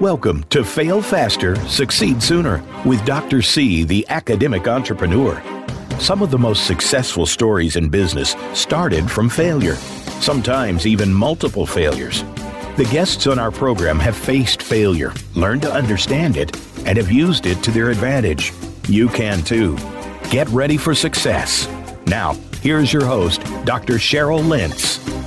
Welcome to Fail Faster, Succeed Sooner with Dr. C, the academic entrepreneur. Some of the most successful stories in business started from failure, sometimes even multiple failures. The guests on our program have faced failure, learned to understand it, and have used it to their advantage. You can too. Get ready for success. Now, here's your host, Dr. Cheryl Lentz.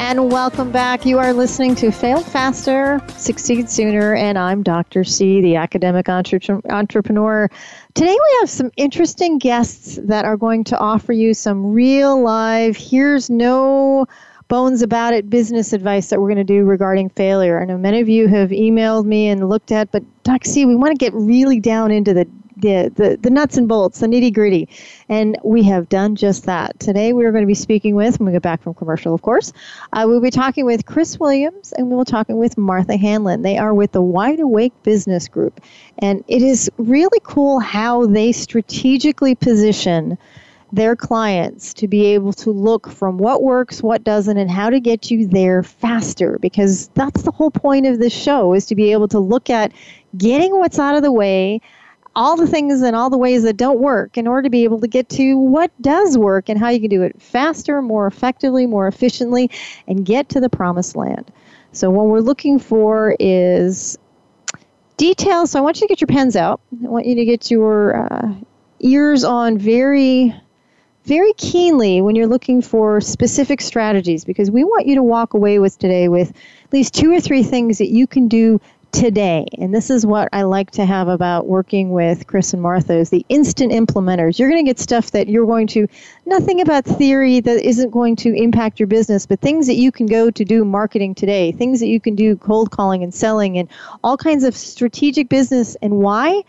And welcome back. You are listening to Fail Faster, Succeed Sooner, and I'm Dr. C, the academic entre- entrepreneur. Today we have some interesting guests that are going to offer you some real live, here's no bones about it business advice that we're going to do regarding failure. I know many of you have emailed me and looked at, but Dr. C, we want to get really down into the the, the, the nuts and bolts, the nitty gritty. And we have done just that. Today we are going to be speaking with, when we get back from commercial, of course, uh, we'll be talking with Chris Williams and we'll be talking with Martha Hanlon. They are with the Wide Awake Business Group. And it is really cool how they strategically position their clients to be able to look from what works, what doesn't, and how to get you there faster. Because that's the whole point of this show is to be able to look at getting what's out of the way, all the things and all the ways that don't work in order to be able to get to what does work and how you can do it faster, more effectively, more efficiently, and get to the promised land. So, what we're looking for is details. So, I want you to get your pens out. I want you to get your uh, ears on very very keenly when you're looking for specific strategies because we want you to walk away with today with at least two or three things that you can do today. And this is what I like to have about working with Chris and Martha is the instant implementers. You're going to get stuff that you're going to nothing about theory that isn't going to impact your business, but things that you can go to do marketing today, things that you can do cold calling and selling and all kinds of strategic business and why?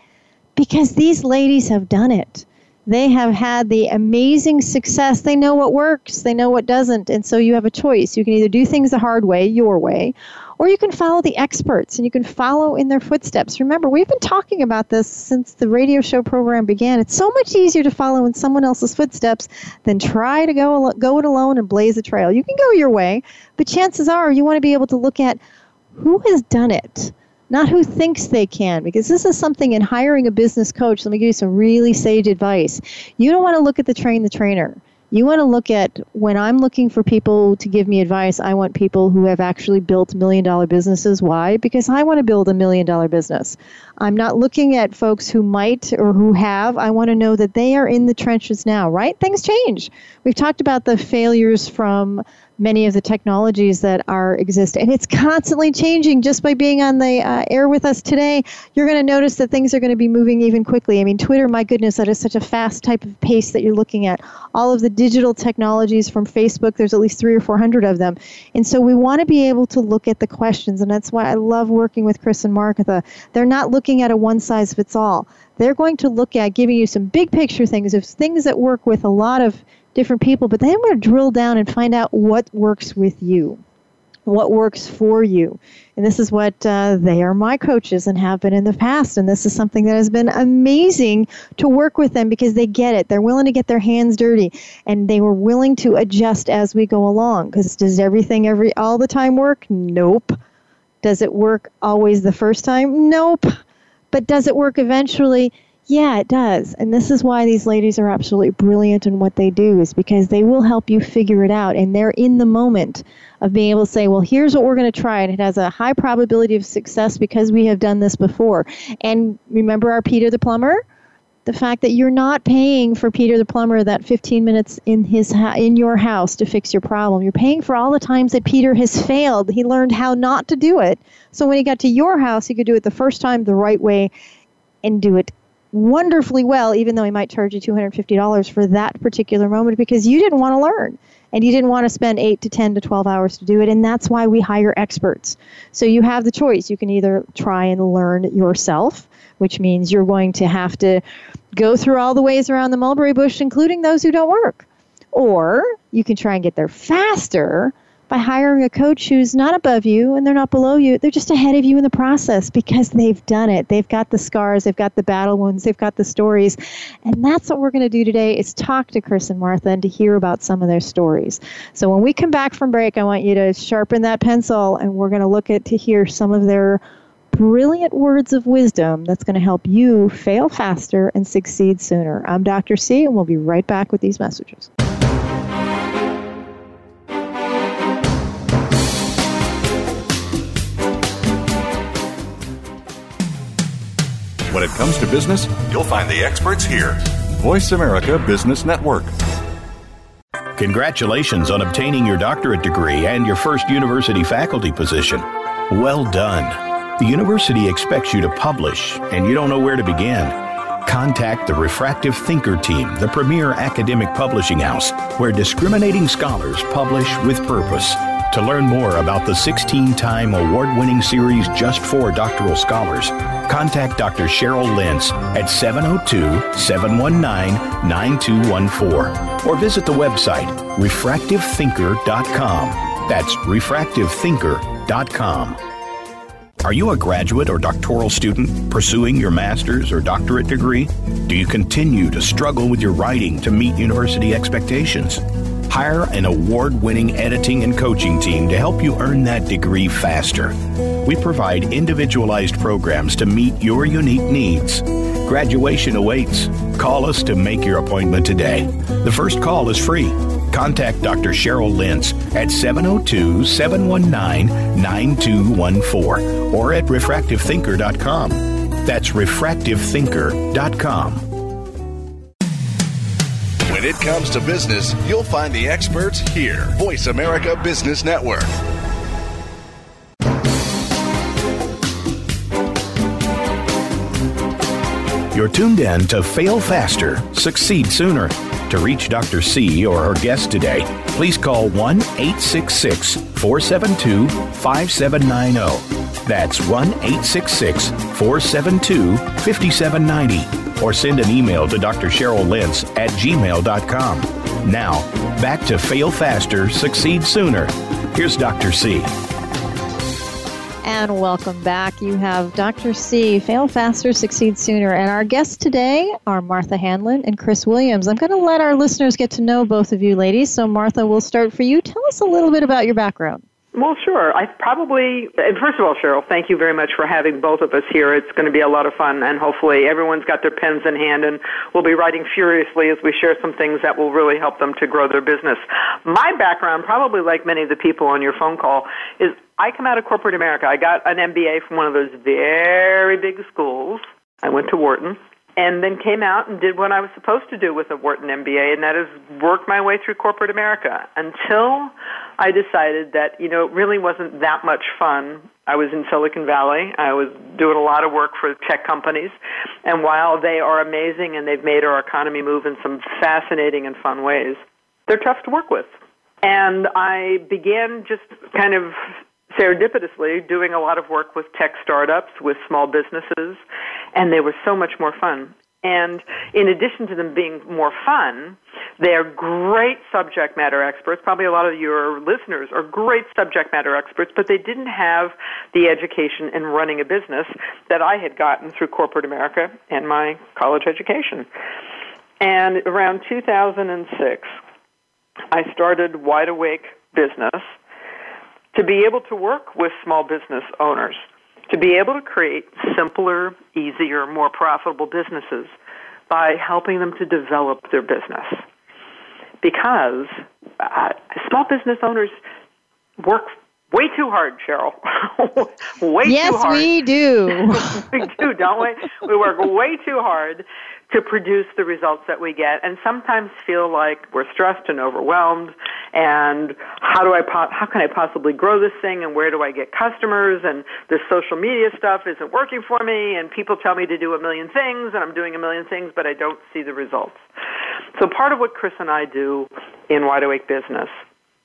Because these ladies have done it. They have had the amazing success. They know what works, they know what doesn't. And so you have a choice. You can either do things the hard way, your way, or you can follow the experts and you can follow in their footsteps. Remember, we've been talking about this since the radio show program began. It's so much easier to follow in someone else's footsteps than try to go, go it alone and blaze a trail. You can go your way, but chances are you want to be able to look at who has done it not who thinks they can, because this is something in hiring a business coach. Let me give you some really sage advice. You don't want to look at the train the trainer. You want to look at when I'm looking for people to give me advice, I want people who have actually built million dollar businesses. Why? Because I want to build a million dollar business. I'm not looking at folks who might or who have. I want to know that they are in the trenches now, right? Things change. We've talked about the failures from many of the technologies that are exist. And it's constantly changing just by being on the uh, air with us today. You're going to notice that things are going to be moving even quickly. I mean twitter my goodness that is such a fast type of pace that you're looking at. All of the digital technologies from facebook there's at least three or four hundred of them. And so we want to be able to look at the questions and that's why i love working with chris and martha they're not looking at a one size fits all. They're going to look at giving you some big picture things of things that work with a lot of different people, but then I'm going to drill down and find out what works with you, what works for you. And this is what uh, they are my coaches and have been in the past. And this is something that has been amazing to work with them because they get it. They're willing to get their hands dirty and they were willing to adjust as we go along. Because does everything every all the time work? Nope. Does it work always the first time? Nope. But does it work eventually? Yeah, it does. And this is why these ladies are absolutely brilliant in what they do, is because they will help you figure it out. And they're in the moment of being able to say, well, here's what we're going to try. And it has a high probability of success because we have done this before. And remember our Peter the Plumber? The fact that you're not paying for Peter the plumber that 15 minutes in his ha- in your house to fix your problem. You're paying for all the times that Peter has failed. He learned how not to do it. So when he got to your house, he could do it the first time the right way and do it wonderfully well, even though he might charge you $250 for that particular moment because you didn't want to learn and you didn't want to spend 8 to 10 to 12 hours to do it. And that's why we hire experts. So you have the choice. You can either try and learn yourself, which means you're going to have to go through all the ways around the mulberry bush, including those who don't work. Or you can try and get there faster by hiring a coach who's not above you and they're not below you. They're just ahead of you in the process because they've done it. They've got the scars, they've got the battle wounds, they've got the stories. And that's what we're going to do today is talk to Chris and Martha and to hear about some of their stories. So when we come back from break, I want you to sharpen that pencil and we're going to look at to hear some of their brilliant words of wisdom that's going to help you fail faster and succeed sooner. I'm Dr. C, and we'll be right back with these messages. When it comes to business, you'll find the experts here. Voice America Business Network. Congratulations on obtaining your doctorate degree and your first university faculty position. Well done. The university expects you to publish, and you don't know where to begin. Contact the Refractive Thinker team, the premier academic publishing house, where discriminating scholars publish with purpose. To learn more about the 16 time award winning series just for doctoral scholars, contact Dr. Cheryl Lentz at 702 719 9214 or visit the website refractivethinker.com. That's refractivethinker.com. Are you a graduate or doctoral student pursuing your master's or doctorate degree? Do you continue to struggle with your writing to meet university expectations? Hire an award winning editing and coaching team to help you earn that degree faster. We provide individualized programs to meet your unique needs. Graduation awaits. Call us to make your appointment today. The first call is free. Contact Dr. Cheryl Lentz at 702 719 9214 or at refractivethinker.com. That's refractivethinker.com. When it comes to business, you'll find the experts here. Voice America Business Network. You're tuned in to Fail Faster, Succeed Sooner. To reach Dr. C or her guest today, please call 1 866 472 5790. That's 1 866 472 5790 or send an email to Dr. Cheryl Lentz at gmail.com. Now, back to Fail Faster, Succeed Sooner. Here's Dr. C. And welcome back. You have Dr. C, Fail Faster, Succeed Sooner. And our guests today are Martha Hanlon and Chris Williams. I'm going to let our listeners get to know both of you ladies. So, Martha, we'll start for you. Tell us a little bit about your background. Well, sure. I probably, and first of all, Cheryl, thank you very much for having both of us here. It's going to be a lot of fun, and hopefully everyone's got their pens in hand, and we'll be writing furiously as we share some things that will really help them to grow their business. My background, probably like many of the people on your phone call, is I come out of corporate America. I got an MBA from one of those very big schools. I went to Wharton and then came out and did what I was supposed to do with a Wharton MBA, and that is work my way through corporate America until I decided that, you know, it really wasn't that much fun. I was in Silicon Valley. I was doing a lot of work for tech companies, and while they are amazing and they've made our economy move in some fascinating and fun ways, they're tough to work with. And I began just kind of serendipitously doing a lot of work with tech startups, with small businesses, and they were so much more fun. And in addition to them being more fun, they're great subject matter experts. Probably a lot of your listeners are great subject matter experts, but they didn't have the education in running a business that I had gotten through corporate America and my college education. And around 2006, I started Wide Awake Business to be able to work with small business owners, to be able to create simpler, easier, more profitable businesses by helping them to develop their business. Because uh, small business owners work way too hard, Cheryl. way yes, too hard. Yes, we do. we do, don't we? We work way too hard to produce the results that we get and sometimes feel like we're stressed and overwhelmed and how do I po- how can I possibly grow this thing and where do I get customers and this social media stuff isn't working for me and people tell me to do a million things and I'm doing a million things but I don't see the results. So part of what Chris and I do in Wide Awake Business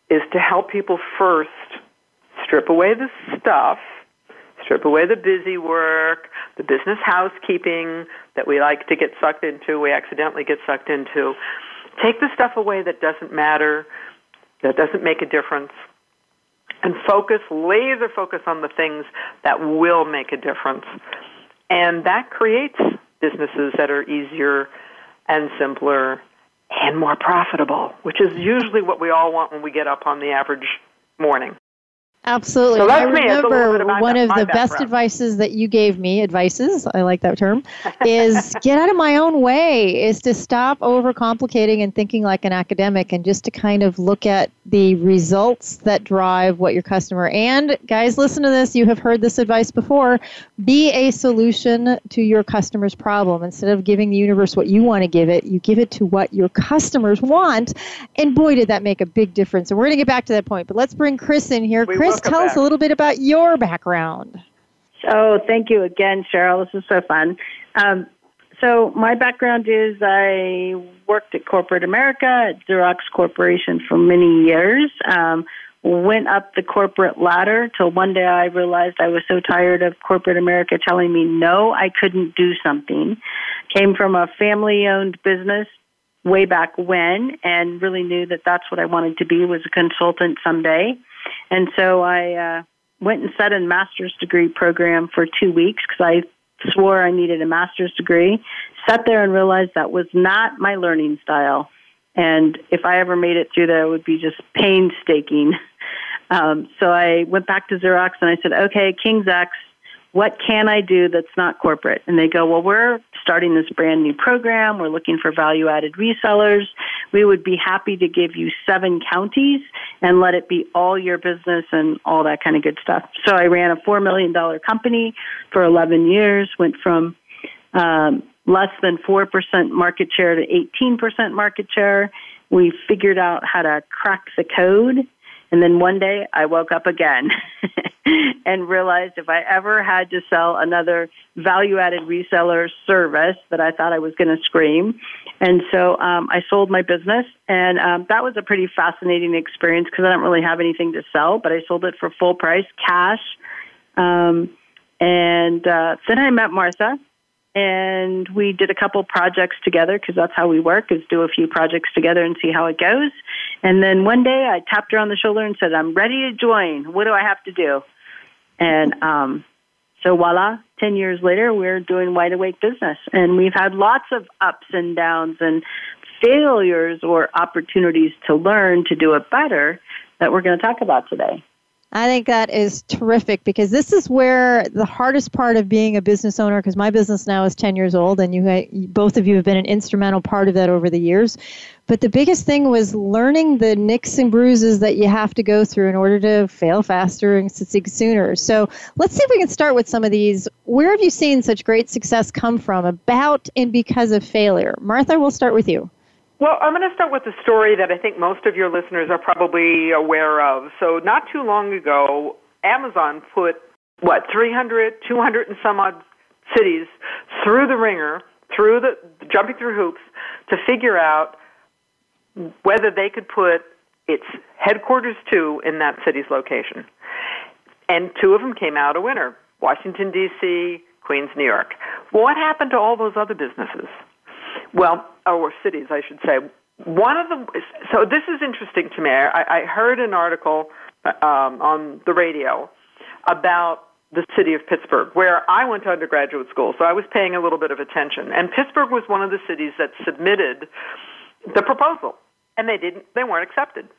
is to help people first strip away the stuff strip away the busy work, the business housekeeping that we like to get sucked into, we accidentally get sucked into. Take the stuff away that doesn't matter, that doesn't make a difference, and focus, laser focus on the things that will make a difference. And that creates businesses that are easier and simpler and more profitable, which is usually what we all want when we get up on the average morning. Absolutely. So I remember one of the best advices that you gave me, advices, I like that term, is get out of my own way, is to stop overcomplicating and thinking like an academic and just to kind of look at the results that drive what your customer and guys listen to this, you have heard this advice before, be a solution to your customer's problem instead of giving the universe what you want to give it, you give it to what your customers want. And boy did that make a big difference. And we're going to get back to that point, but let's bring Chris in here. We Chris welcome tell back. us a little bit about your background. Oh, thank you again, Cheryl. This is so fun. Um, so my background is I worked at corporate America at Xerox Corporation for many years. Um, went up the corporate ladder till one day I realized I was so tired of corporate America telling me no, I couldn't do something. Came from a family-owned business way back when, and really knew that that's what I wanted to be was a consultant someday. And so I uh, went and set a master's degree program for two weeks because I swore I needed a master's degree. Sat there and realized that was not my learning style. And if I ever made it through there, it would be just painstaking. Um, so I went back to Xerox and I said, okay, King's X, what can I do that's not corporate? And they go, well, we're starting this brand new program. We're looking for value added resellers. We would be happy to give you seven counties and let it be all your business and all that kind of good stuff. So I ran a $4 million company for 11 years, went from um, less than 4% market share to 18% market share. We figured out how to crack the code. And then one day I woke up again and realized if I ever had to sell another value added reseller service that I thought I was going to scream. And so um, I sold my business, and um, that was a pretty fascinating experience because I don't really have anything to sell, but I sold it for full price, cash. Um, and uh, then I met Martha, and we did a couple projects together because that's how we work is do a few projects together and see how it goes. And then one day i tapped her on the shoulder and said i'm ready to join. What do i have to do? And um, so voila 10 years later we're doing wide awake business. And we've had lots of ups and downs and failures or opportunities to learn to do it better that we're going to talk about today I think that is terrific because this is where the hardest part of being a business owner, because my business now is 10 years old and you both of you have been an instrumental part of that over the years. But the biggest thing was learning the nicks and bruises that you have to go through in order to fail faster and succeed sooner. So let's see if we can start with some of these. Where have you seen such great success come from about and because of failure? Martha, we'll start with you. Well, I'm going to start with a story that I think most of your listeners are probably aware of. So, not too long ago, Amazon put, what, 300, 200 and some odd cities through the ringer, through the, jumping through hoops to figure out whether they could put its headquarters to in that city's location. And two of them came out a winner Washington, D.C., Queens, New York. Well, what happened to all those other businesses? Well, or cities, I should say. One of them. So this is interesting to me. I, I heard an article um, on the radio about the city of Pittsburgh, where I went to undergraduate school, so I was paying a little bit of attention. And Pittsburgh was one of the cities that submitted the proposal, and they didn't. They weren't accepted.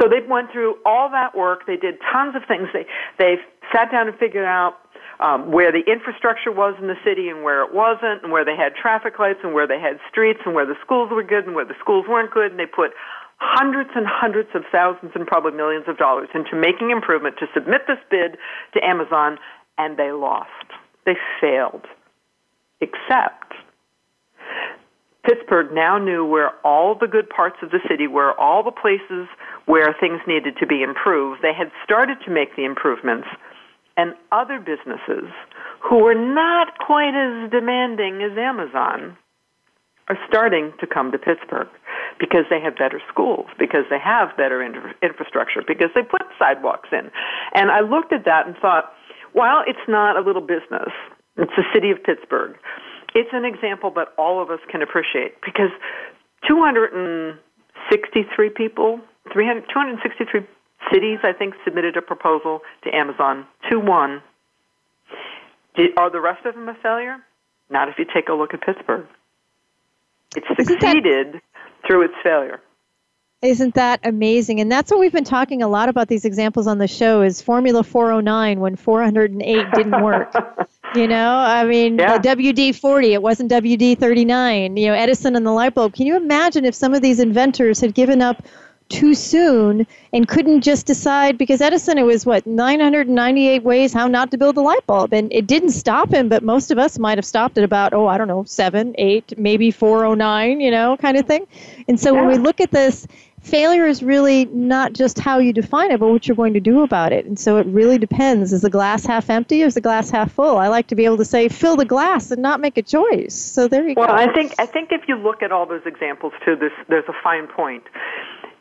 So they went through all that work. They did tons of things. They they sat down and figured out um, where the infrastructure was in the city and where it wasn't, and where they had traffic lights and where they had streets and where the schools were good and where the schools weren't good. And they put hundreds and hundreds of thousands and probably millions of dollars into making improvement to submit this bid to Amazon, and they lost. They failed. Except Pittsburgh now knew where all the good parts of the city were, all the places where things needed to be improved. They had started to make the improvements, and other businesses who were not quite as demanding as Amazon are starting to come to Pittsburgh because they have better schools, because they have better infra- infrastructure, because they put sidewalks in. And I looked at that and thought, while it's not a little business, it's the city of Pittsburgh. It's an example that all of us can appreciate because 263 people, 300, 263 cities, I think, submitted a proposal to Amazon. 2 1. Are the rest of them a failure? Not if you take a look at Pittsburgh. It that- succeeded through its failure. Isn't that amazing? And that's what we've been talking a lot about these examples on the show is Formula 409 when 408 didn't work. you know, I mean, yeah. WD-40, it wasn't WD-39. You know, Edison and the light bulb. Can you imagine if some of these inventors had given up too soon and couldn't just decide because Edison it was what 998 ways how not to build a light bulb. And it didn't stop him but most of us might have stopped at about oh I don't know 7 8 maybe 409 you know kind of thing. And so yeah. when we look at this failure is really not just how you define it but what you're going to do about it. And so it really depends. Is the glass half empty or is the glass half full? I like to be able to say fill the glass and not make a choice. So there you well, go. Well I think I think if you look at all those examples too this there's a fine point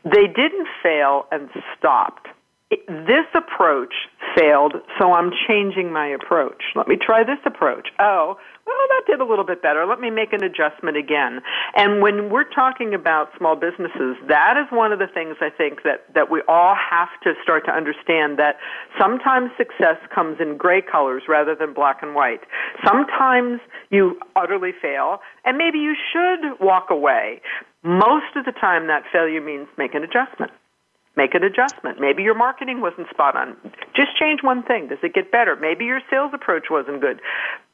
they didn't fail and stopped. It, this approach failed, so I'm changing my approach. Let me try this approach. Oh, well, that did a little bit better. Let me make an adjustment again. And when we're talking about small businesses, that is one of the things I think that, that we all have to start to understand that sometimes success comes in gray colors rather than black and white. Sometimes you utterly fail, and maybe you should walk away. Most of the time, that failure means make an adjustment. Make an adjustment. Maybe your marketing wasn't spot on. Just change one thing. Does it get better? Maybe your sales approach wasn't good.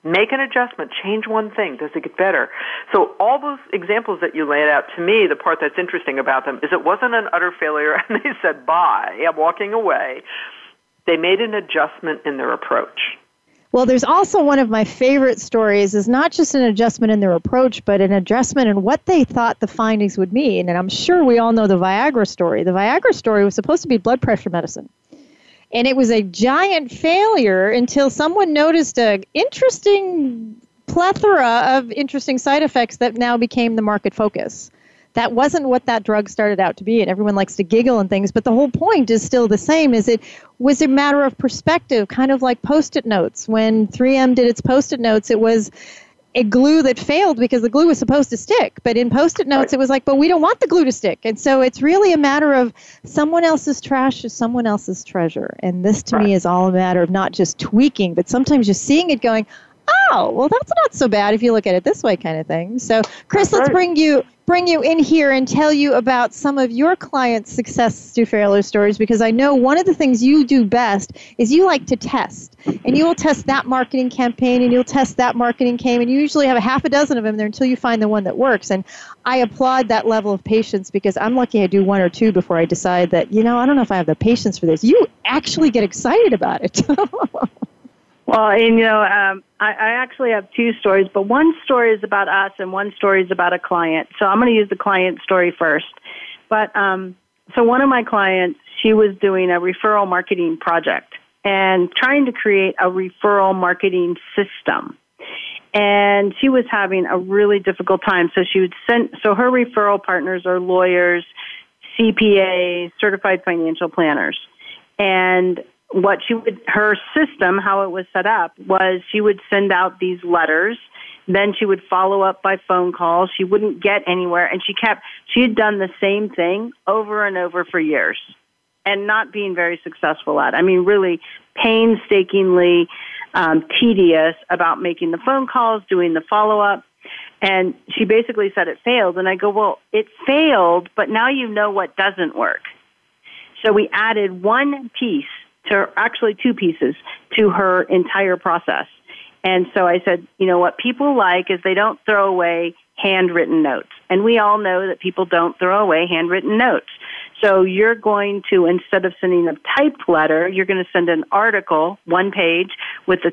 Make an adjustment. Change one thing. Does it get better? So all those examples that you laid out, to me, the part that's interesting about them is it wasn't an utter failure and they said, bye, I'm walking away. They made an adjustment in their approach. Well, there's also one of my favorite stories is not just an adjustment in their approach, but an adjustment in what they thought the findings would mean. And I'm sure we all know the Viagra story. The Viagra story was supposed to be blood pressure medicine. And it was a giant failure until someone noticed an interesting plethora of interesting side effects that now became the market focus that wasn't what that drug started out to be and everyone likes to giggle and things but the whole point is still the same is it was a matter of perspective kind of like post-it notes when 3m did its post-it notes it was a glue that failed because the glue was supposed to stick but in post-it notes it was like but we don't want the glue to stick and so it's really a matter of someone else's trash is someone else's treasure and this to right. me is all a matter of not just tweaking but sometimes just seeing it going oh, well, that's not so bad if you look at it this way, kind of thing. So, Chris, let's bring you bring you in here and tell you about some of your clients' success through failure stories because I know one of the things you do best is you like to test. And you will test that marketing campaign and you'll test that marketing campaign and you usually have a half a dozen of them there until you find the one that works. And I applaud that level of patience because I'm lucky I do one or two before I decide that, you know, I don't know if I have the patience for this. You actually get excited about it. Well, and you know, um, I, I actually have two stories, but one story is about us and one story is about a client. So I'm going to use the client story first. But um, so one of my clients, she was doing a referral marketing project and trying to create a referral marketing system. And she was having a really difficult time. So she would send, so her referral partners are lawyers, CPA, certified financial planners. And what she would her system how it was set up was she would send out these letters. Then she would follow up by phone calls she wouldn't get anywhere. And she kept she had done the same thing over and over for years and not being very successful at i mean really painstakingly um, tedious about making the phone calls doing the follow up and she basically said it failed. And i go well it failed but now you know what doesn't work. So we added one piece to actually two pieces to her entire process. And so I said, you know what people like is they don't throw away handwritten notes. And we all know that people don't throw away handwritten notes. So you're going to, instead of sending a typed letter, you're going to send an article, one page, with a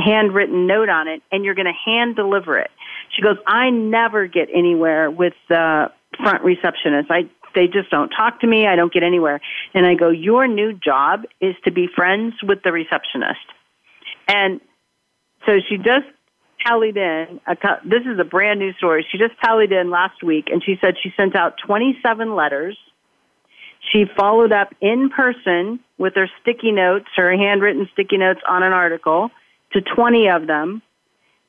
handwritten note on it, and you're going to hand deliver it. She goes, I never get anywhere with the front receptionist. I they just don't talk to me. I don't get anywhere. And I go, your new job is to be friends with the receptionist. And so she just tallied in, a, this is a brand new story. She just tallied in last week and she said she sent out 27 letters. She followed up in person with her sticky notes, her handwritten sticky notes on an article to 20 of them,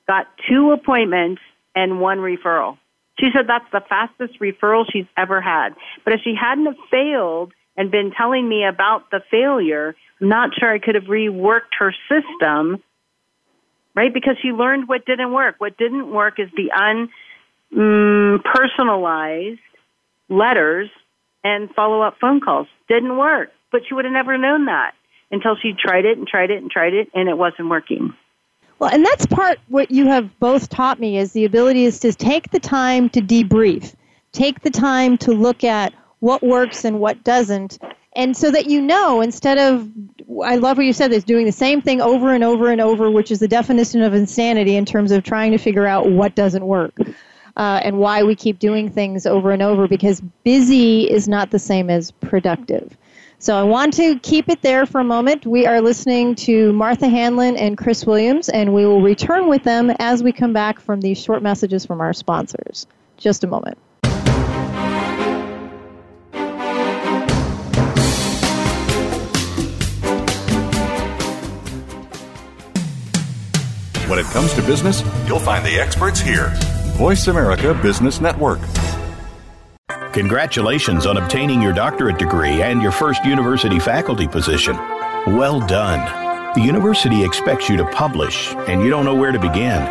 got two appointments and one referral. She said that's the fastest referral she's ever had. But if she hadn't have failed and been telling me about the failure, I'm not sure I could have reworked her system, right? Because she learned what didn't work. What didn't work is the unpersonalized mm, letters and follow up phone calls. Didn't work, but she would have never known that until she tried it and tried it and tried it, and it wasn't working. Well, and that's part what you have both taught me is the ability is to take the time to debrief, take the time to look at what works and what doesn't, and so that you know instead of I love what you said is doing the same thing over and over and over, which is the definition of insanity in terms of trying to figure out what doesn't work. Uh, and why we keep doing things over and over because busy is not the same as productive. So I want to keep it there for a moment. We are listening to Martha Hanlon and Chris Williams, and we will return with them as we come back from these short messages from our sponsors. Just a moment. When it comes to business, you'll find the experts here. Voice America Business Network. Congratulations on obtaining your doctorate degree and your first university faculty position. Well done. The university expects you to publish, and you don't know where to begin.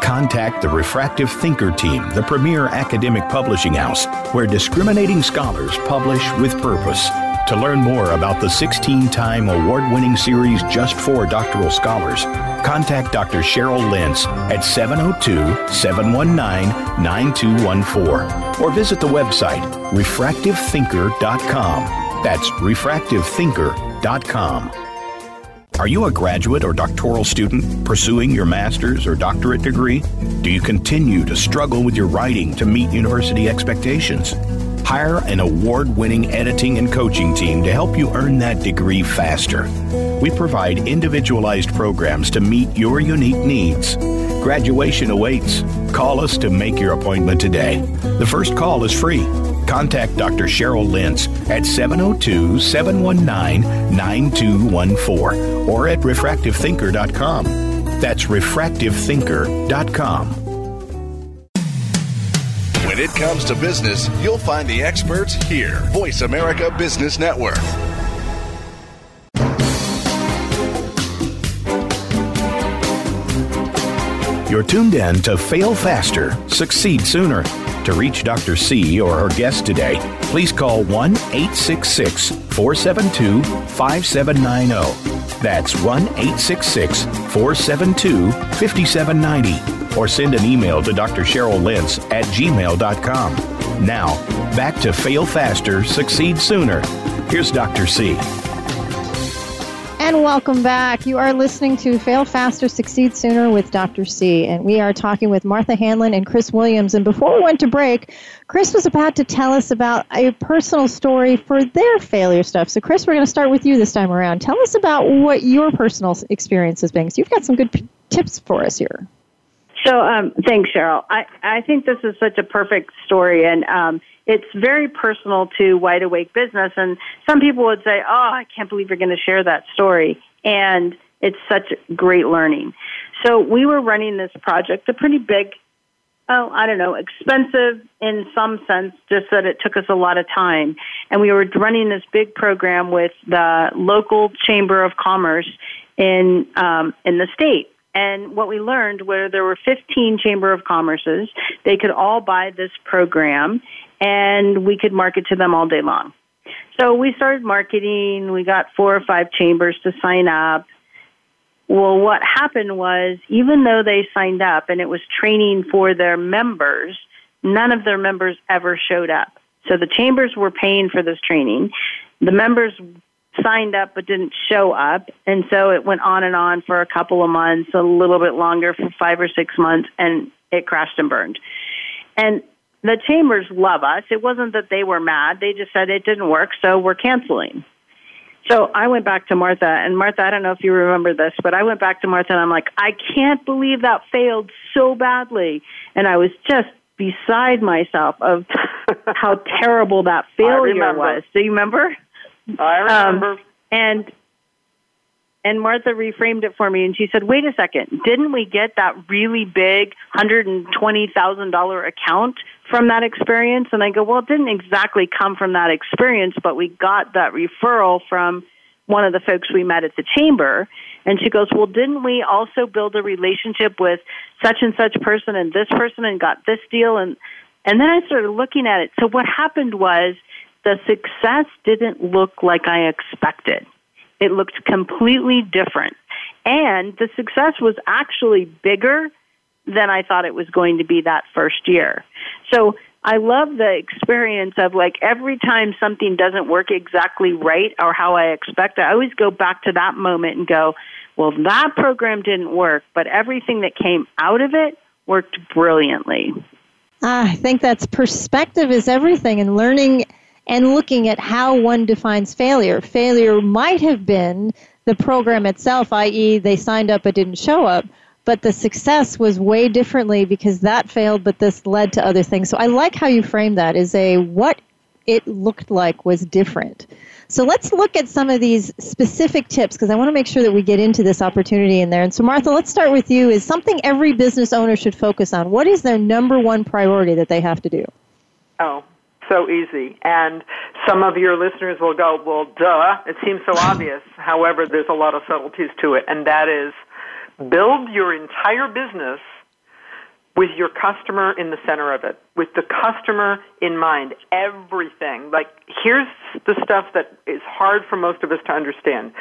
Contact the Refractive Thinker team, the premier academic publishing house, where discriminating scholars publish with purpose. To learn more about the 16 time award winning series just for doctoral scholars, contact Dr. Cheryl Lentz at 702 719 9214 or visit the website refractivethinker.com. That's refractivethinker.com. Are you a graduate or doctoral student pursuing your master's or doctorate degree? Do you continue to struggle with your writing to meet university expectations? Hire an award winning editing and coaching team to help you earn that degree faster. We provide individualized programs to meet your unique needs. Graduation awaits. Call us to make your appointment today. The first call is free. Contact Dr. Cheryl Lentz at 702 719 9214 or at refractivethinker.com. That's refractivethinker.com. When it comes to business, you'll find the experts here. Voice America Business Network. You're tuned in to Fail Faster, Succeed Sooner. To reach Dr. C or her guest today, please call 1 866 472 5790. That's 1 866 472 5790. Or send an email to Dr. Cheryl Lentz at gmail.com. Now, back to Fail Faster, Succeed Sooner. Here's Dr. C. And welcome back. You are listening to Fail Faster, Succeed Sooner with Dr. C. And we are talking with Martha Hanlon and Chris Williams. And before we went to break, Chris was about to tell us about a personal story for their failure stuff. So, Chris, we're going to start with you this time around. Tell us about what your personal experience has been, because you've got some good p- tips for us here. So, um, thanks, Cheryl. I, I think this is such a perfect story, and um, it's very personal to Wide Awake Business. And some people would say, "Oh, I can't believe you're going to share that story," and it's such great learning. So, we were running this project, a pretty big, oh, I don't know, expensive in some sense, just that it took us a lot of time. And we were running this big program with the local chamber of commerce in um, in the state and what we learned where there were 15 chamber of commerces, they could all buy this program and we could market to them all day long. So we started marketing. We got four or five chambers to sign up. Well, what happened was even though they signed up and it was training for their members, none of their members ever showed up. So the chambers were paying for this training. The members signed up but didn't show up. And so it went on and on for a couple of months, a little bit longer for five or six months, and it crashed and burned. And the chambers love us. It wasn't that they were mad. They just said it didn't work, so we're canceling. So I went back to Martha, and Martha, I don't know if you remember this, but I went back to Martha and I'm like, I can't believe that failed so badly. And I was just beside myself of how terrible that failure was. Do you remember? I remember. Um, and and Martha reframed it for me and she said, "Wait a second. Didn't we get that really big $120,000 account from that experience?" And I go, "Well, it didn't exactly come from that experience, but we got that referral from one of the folks we met at the chamber." And she goes, "Well, didn't we also build a relationship with such and such person and this person and got this deal and and then I started looking at it. So what happened was the success didn't look like I expected. It looked completely different. And the success was actually bigger than I thought it was going to be that first year. So I love the experience of like every time something doesn't work exactly right or how I expect, I always go back to that moment and go, well, that program didn't work, but everything that came out of it worked brilliantly. Ah, I think that's perspective is everything and learning and looking at how one defines failure. Failure might have been the program itself, i.e., they signed up but didn't show up, but the success was way differently because that failed, but this led to other things. So I like how you frame that as a what it looked like was different. So let's look at some of these specific tips because I want to make sure that we get into this opportunity in there. And so, Martha, let's start with you. Is something every business owner should focus on? What is their number one priority that they have to do? Oh, so easy. And some of your listeners will go, well, duh, it seems so obvious. However, there's a lot of subtleties to it, and that is build your entire business with your customer in the center of it, with the customer in mind, everything. Like, here's the stuff that is hard for most of us to understand.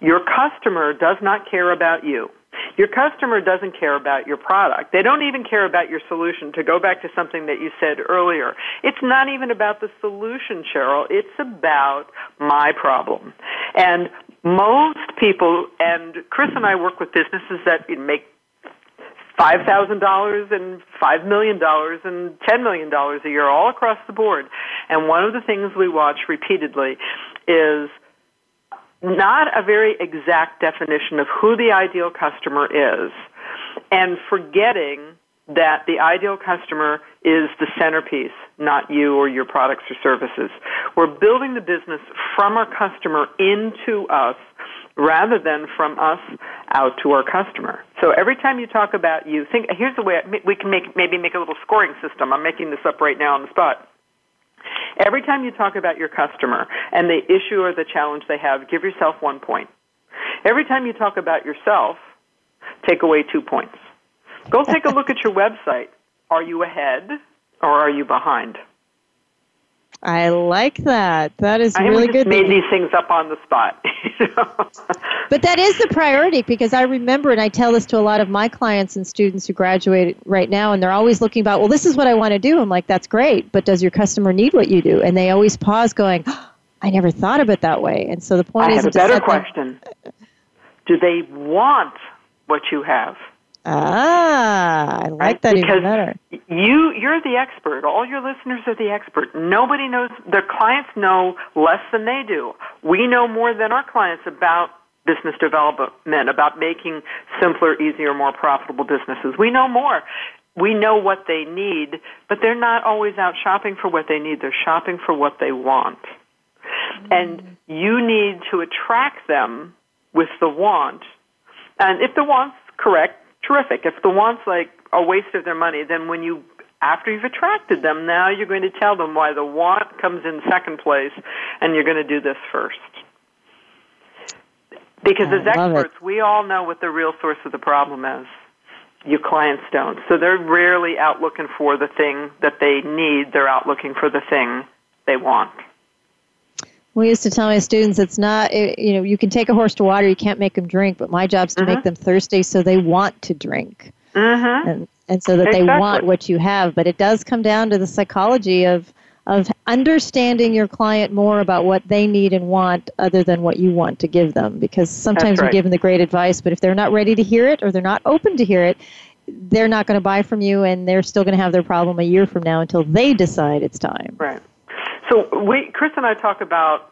Your customer does not care about you. Your customer doesn't care about your product. They don't even care about your solution. To go back to something that you said earlier, it's not even about the solution, Cheryl. It's about my problem. And most people, and Chris and I work with businesses that make five thousand dollars and five million dollars and ten million dollars a year all across the board. And one of the things we watch repeatedly is not a very exact definition of who the ideal customer is and forgetting that the ideal customer is the centerpiece, not you or your products or services. We're building the business from our customer into us rather than from us out to our customer. So every time you talk about you, think here's the way we can make maybe make a little scoring system. I'm making this up right now on the spot. Every time you talk about your customer and the issue or the challenge they have, give yourself one point. Every time you talk about yourself, take away two points. Go take a look at your website. Are you ahead or are you behind? I like that. That is I really good. made these things up on the spot. but that is the priority because I remember, and I tell this to a lot of my clients and students who graduate right now, and they're always looking about, well, this is what I want to do. I'm like, that's great, but does your customer need what you do? And they always pause, going, oh, I never thought of it that way. And so the point I is, have a better question: Do they want what you have? Ah, I like right? that because even better. You, you're the expert. All your listeners are the expert. Nobody knows. Their clients know less than they do. We know more than our clients about business development, about making simpler, easier, more profitable businesses. We know more. We know what they need, but they're not always out shopping for what they need. They're shopping for what they want. Mm-hmm. And you need to attract them with the want. And if the want's correct, terrific. If the want's like a waste of their money, then when you after you've attracted them, now you're going to tell them why the want comes in second place, and you're going to do this first. Because I as experts, it. we all know what the real source of the problem is. Your clients don't. So they're rarely out looking for the thing that they need. They're out looking for the thing they want. We used to tell my students it's not, you know, you can take a horse to water, you can't make them drink, but my job's to mm-hmm. make them thirsty so they want to drink. Mm-hmm. And, and so that exactly. they want what you have. But it does come down to the psychology of, of understanding your client more about what they need and want other than what you want to give them. Because sometimes right. we give them the great advice, but if they're not ready to hear it or they're not open to hear it, they're not going to buy from you and they're still going to have their problem a year from now until they decide it's time. Right. So we, Chris and I talk about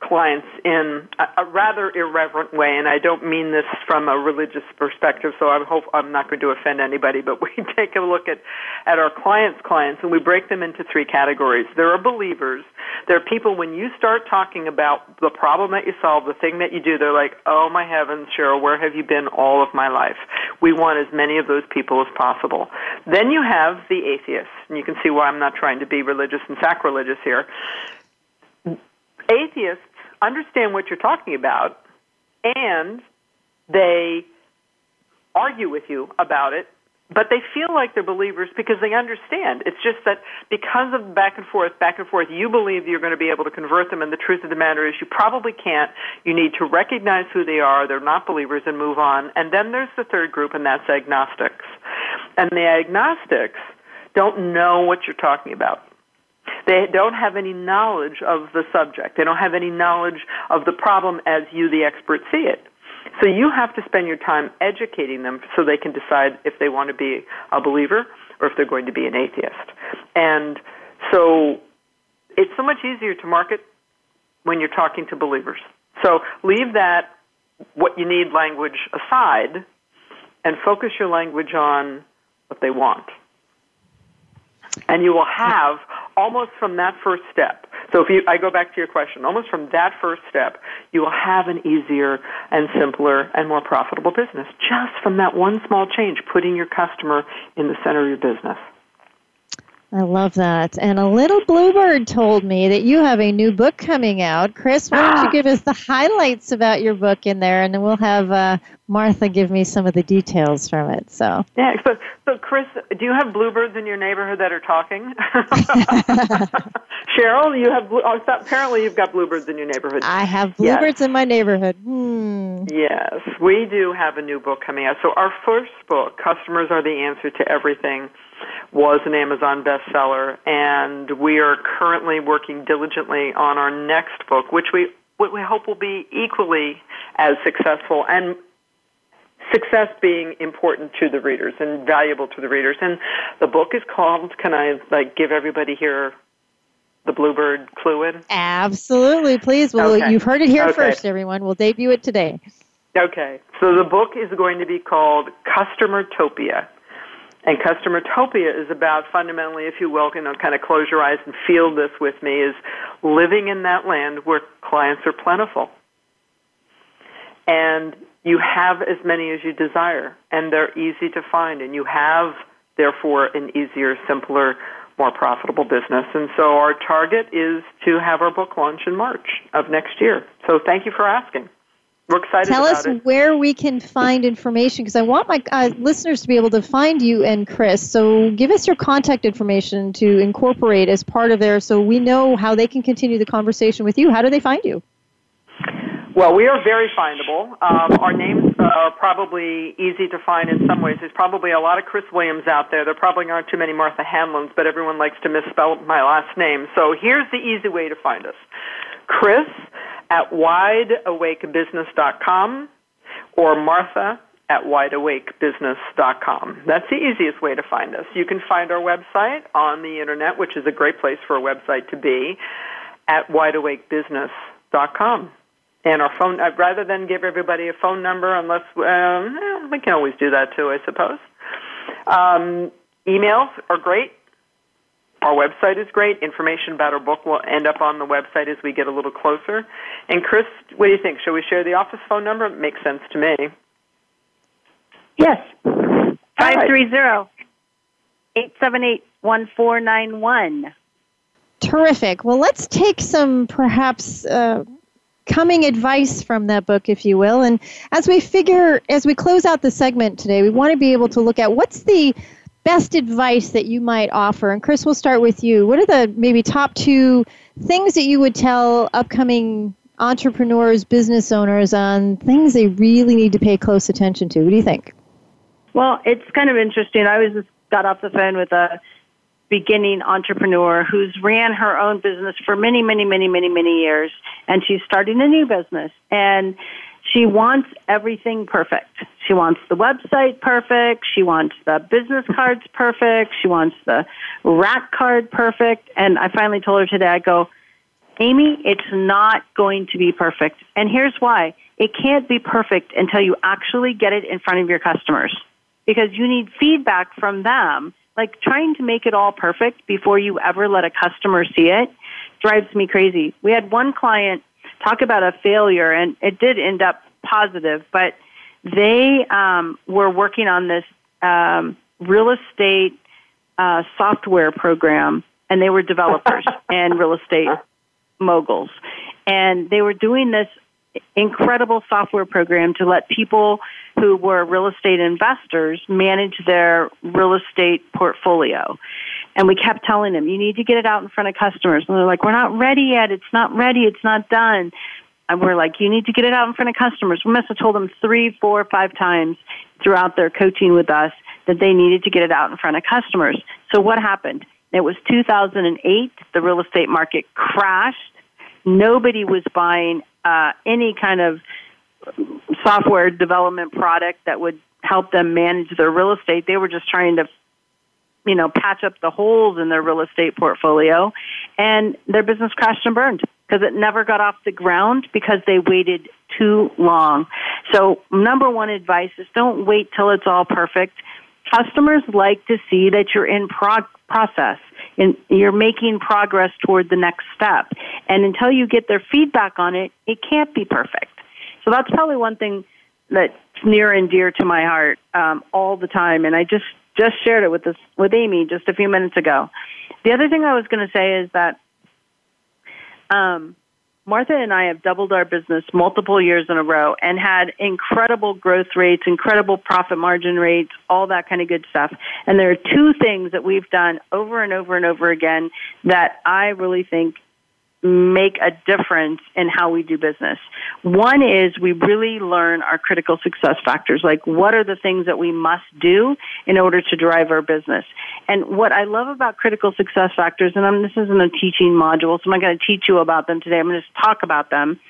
clients in a, rather irreverent way, and I don't mean this from a religious perspective, so I hope I'm not going to offend anybody, but we take a look at, at our clients' clients and we break them into three categories. There are believers. There are people when you start talking about the problem that you solve, the thing that you do, they're like, oh my heavens, Cheryl, where have you been all of my life? We want as many of those people as possible. Then you have the atheists, and you can see why I'm not trying to be religious and sacrilegious here atheists understand what you're talking about and they argue with you about it but they feel like they're believers because they understand. It's just that because of back and forth, back and forth, you believe you're going to be able to convert them, and the truth of the matter is you probably can't. You need to recognize who they are, they're not believers, and move on. And then there's the third group, and that's agnostics. And the agnostics don't know what you're talking about. They don't have any knowledge of the subject. They don't have any knowledge of the problem as you, the expert, see it. So you have to spend your time educating them so they can decide if they want to be a believer or if they're going to be an atheist. And so it's so much easier to market when you're talking to believers. So leave that what you need language aside and focus your language on what they want. And you will have almost from that first step. So if you, I go back to your question, almost from that first step, you will have an easier and simpler and more profitable business just from that one small change, putting your customer in the center of your business. I love that. And a little bluebird told me that you have a new book coming out. Chris, why don't you give us the highlights about your book in there, and then we'll have uh, Martha give me some of the details from it. So yeah. So, so Chris, do you have bluebirds in your neighborhood that are talking? Cheryl, you have. Oh, apparently, you've got bluebirds in your neighborhood. I have bluebirds yes. in my neighborhood. Hmm. Yes, we do have a new book coming out. So our first book, "Customers Are the Answer to Everything." Was an Amazon bestseller, and we are currently working diligently on our next book, which we what we hope will be equally as successful and success being important to the readers and valuable to the readers. And the book is called. Can I like give everybody here the Bluebird clue in? Absolutely, please. Well, okay. you've heard it here okay. first, everyone. We'll debut it today. Okay, so the book is going to be called Customer Customertopia. And Customertopia is about fundamentally, if you will, you know, kind of close your eyes and feel this with me, is living in that land where clients are plentiful. And you have as many as you desire, and they're easy to find, and you have, therefore, an easier, simpler, more profitable business. And so our target is to have our book launch in March of next year. So thank you for asking. We're excited Tell us it. where we can find information because I want my uh, listeners to be able to find you and Chris. So give us your contact information to incorporate as part of there so we know how they can continue the conversation with you. How do they find you? Well, we are very findable. Um, our names are probably easy to find in some ways. There's probably a lot of Chris Williams out there. There probably aren't too many Martha Hanlons, but everyone likes to misspell my last name. So here's the easy way to find us. Chris at wideawakebusiness.com or Martha at wideawakebusiness.com. That's the easiest way to find us. You can find our website on the internet, which is a great place for a website to be, at wideawakebusiness.com. And our phone, uh, rather than give everybody a phone number, unless we can always do that too, I suppose. Um, emails are great. Our website is great. Information about our book will end up on the website as we get a little closer. And Chris, what do you think? Shall we share the office phone number? It makes sense to me. Yes. 530 878 1491. Terrific. Well, let's take some perhaps uh, coming advice from that book, if you will. And as we figure, as we close out the segment today, we want to be able to look at what's the best advice that you might offer? And Chris, we'll start with you. What are the maybe top two things that you would tell upcoming entrepreneurs, business owners on things they really need to pay close attention to? What do you think? Well, it's kind of interesting. I was just got off the phone with a beginning entrepreneur who's ran her own business for many, many, many, many, many years, and she's starting a new business. And she wants everything perfect. She wants the website perfect. She wants the business cards perfect. She wants the rack card perfect. And I finally told her today, I go, Amy, it's not going to be perfect. And here's why. It can't be perfect until you actually get it in front of your customers because you need feedback from them. Like trying to make it all perfect before you ever let a customer see it drives me crazy. We had one client talk about a failure, and it did end up positive, but they um, were working on this um, real estate uh, software program, and they were developers and real estate moguls, and they were doing this incredible software program to let people who were real estate investors manage their real estate portfolio. And we kept telling them, you need to get it out in front of customers. And they're like, we're not ready yet. It's not ready. It's not done. And we're like, you need to get it out in front of customers. We must have told them three, four, five times throughout their coaching with us that they needed to get it out in front of customers. So what happened? It was 2008. The real estate market crashed. Nobody was buying uh, any kind of software development product that would help them manage their real estate. They were just trying to, you know, patch up the holes in their real estate portfolio, and their business crashed and burned because it never got off the ground because they waited too long. So, number one advice is don't wait till it's all perfect. Customers like to see that you're in prog- process and you're making progress toward the next step. And until you get their feedback on it, it can't be perfect. So that's probably one thing that's near and dear to my heart um, all the time. And I just just shared it with this with Amy just a few minutes ago. The other thing I was going to say is that um, Martha and I have doubled our business multiple years in a row and had incredible growth rates, incredible profit margin rates, all that kind of good stuff. And there are two things that we've done over and over and over again that I really think make a difference in how we do business. One is we really learn our critical success factors, like what are the things that we must do in order to drive our business. And what I love about critical success factors, and I'm, this isn't a teaching module, so I'm not going to teach you about them today. I'm going to just talk about them.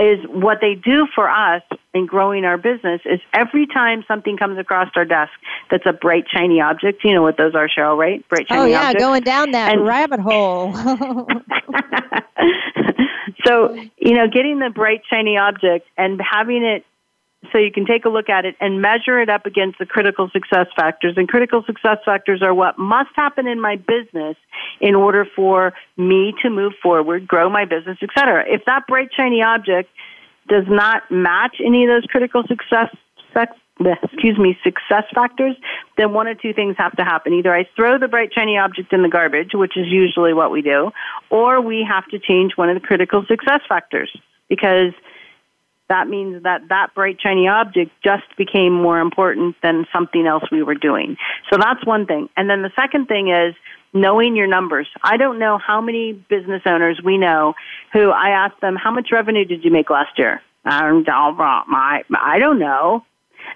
Is what they do for us in growing our business is every time something comes across our desk that's a bright shiny object, you know what those are, Cheryl, right? Bright oh, shiny Oh yeah, objects. going down that And- rabbit hole. so, you know, getting the bright, shiny object and having it so you can take a look at it and measure it up against the critical success factors. And critical success factors are what must happen in my business in order for me to move forward, grow my business, etc. If that bright, shiny object does not match any of those critical success excuse me success factors then one of two things have to happen either i throw the bright shiny object in the garbage which is usually what we do or we have to change one of the critical success factors because that means that that bright shiny object just became more important than something else we were doing so that's one thing and then the second thing is knowing your numbers. I don't know how many business owners we know who I ask them, how much revenue did you make last year? Um, I, I don't know.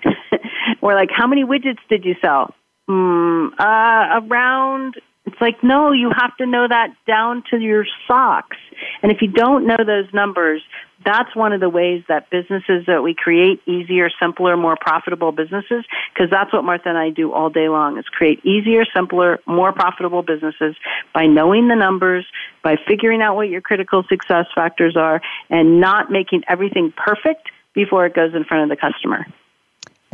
or like, how many widgets did you sell? Mm, uh, around, it's like, no, you have to know that down to your socks. And if you don't know those numbers, that's one of the ways that businesses that we create easier, simpler, more profitable businesses, because that's what Martha and I do all day long is create easier, simpler, more profitable businesses by knowing the numbers, by figuring out what your critical success factors are, and not making everything perfect before it goes in front of the customer.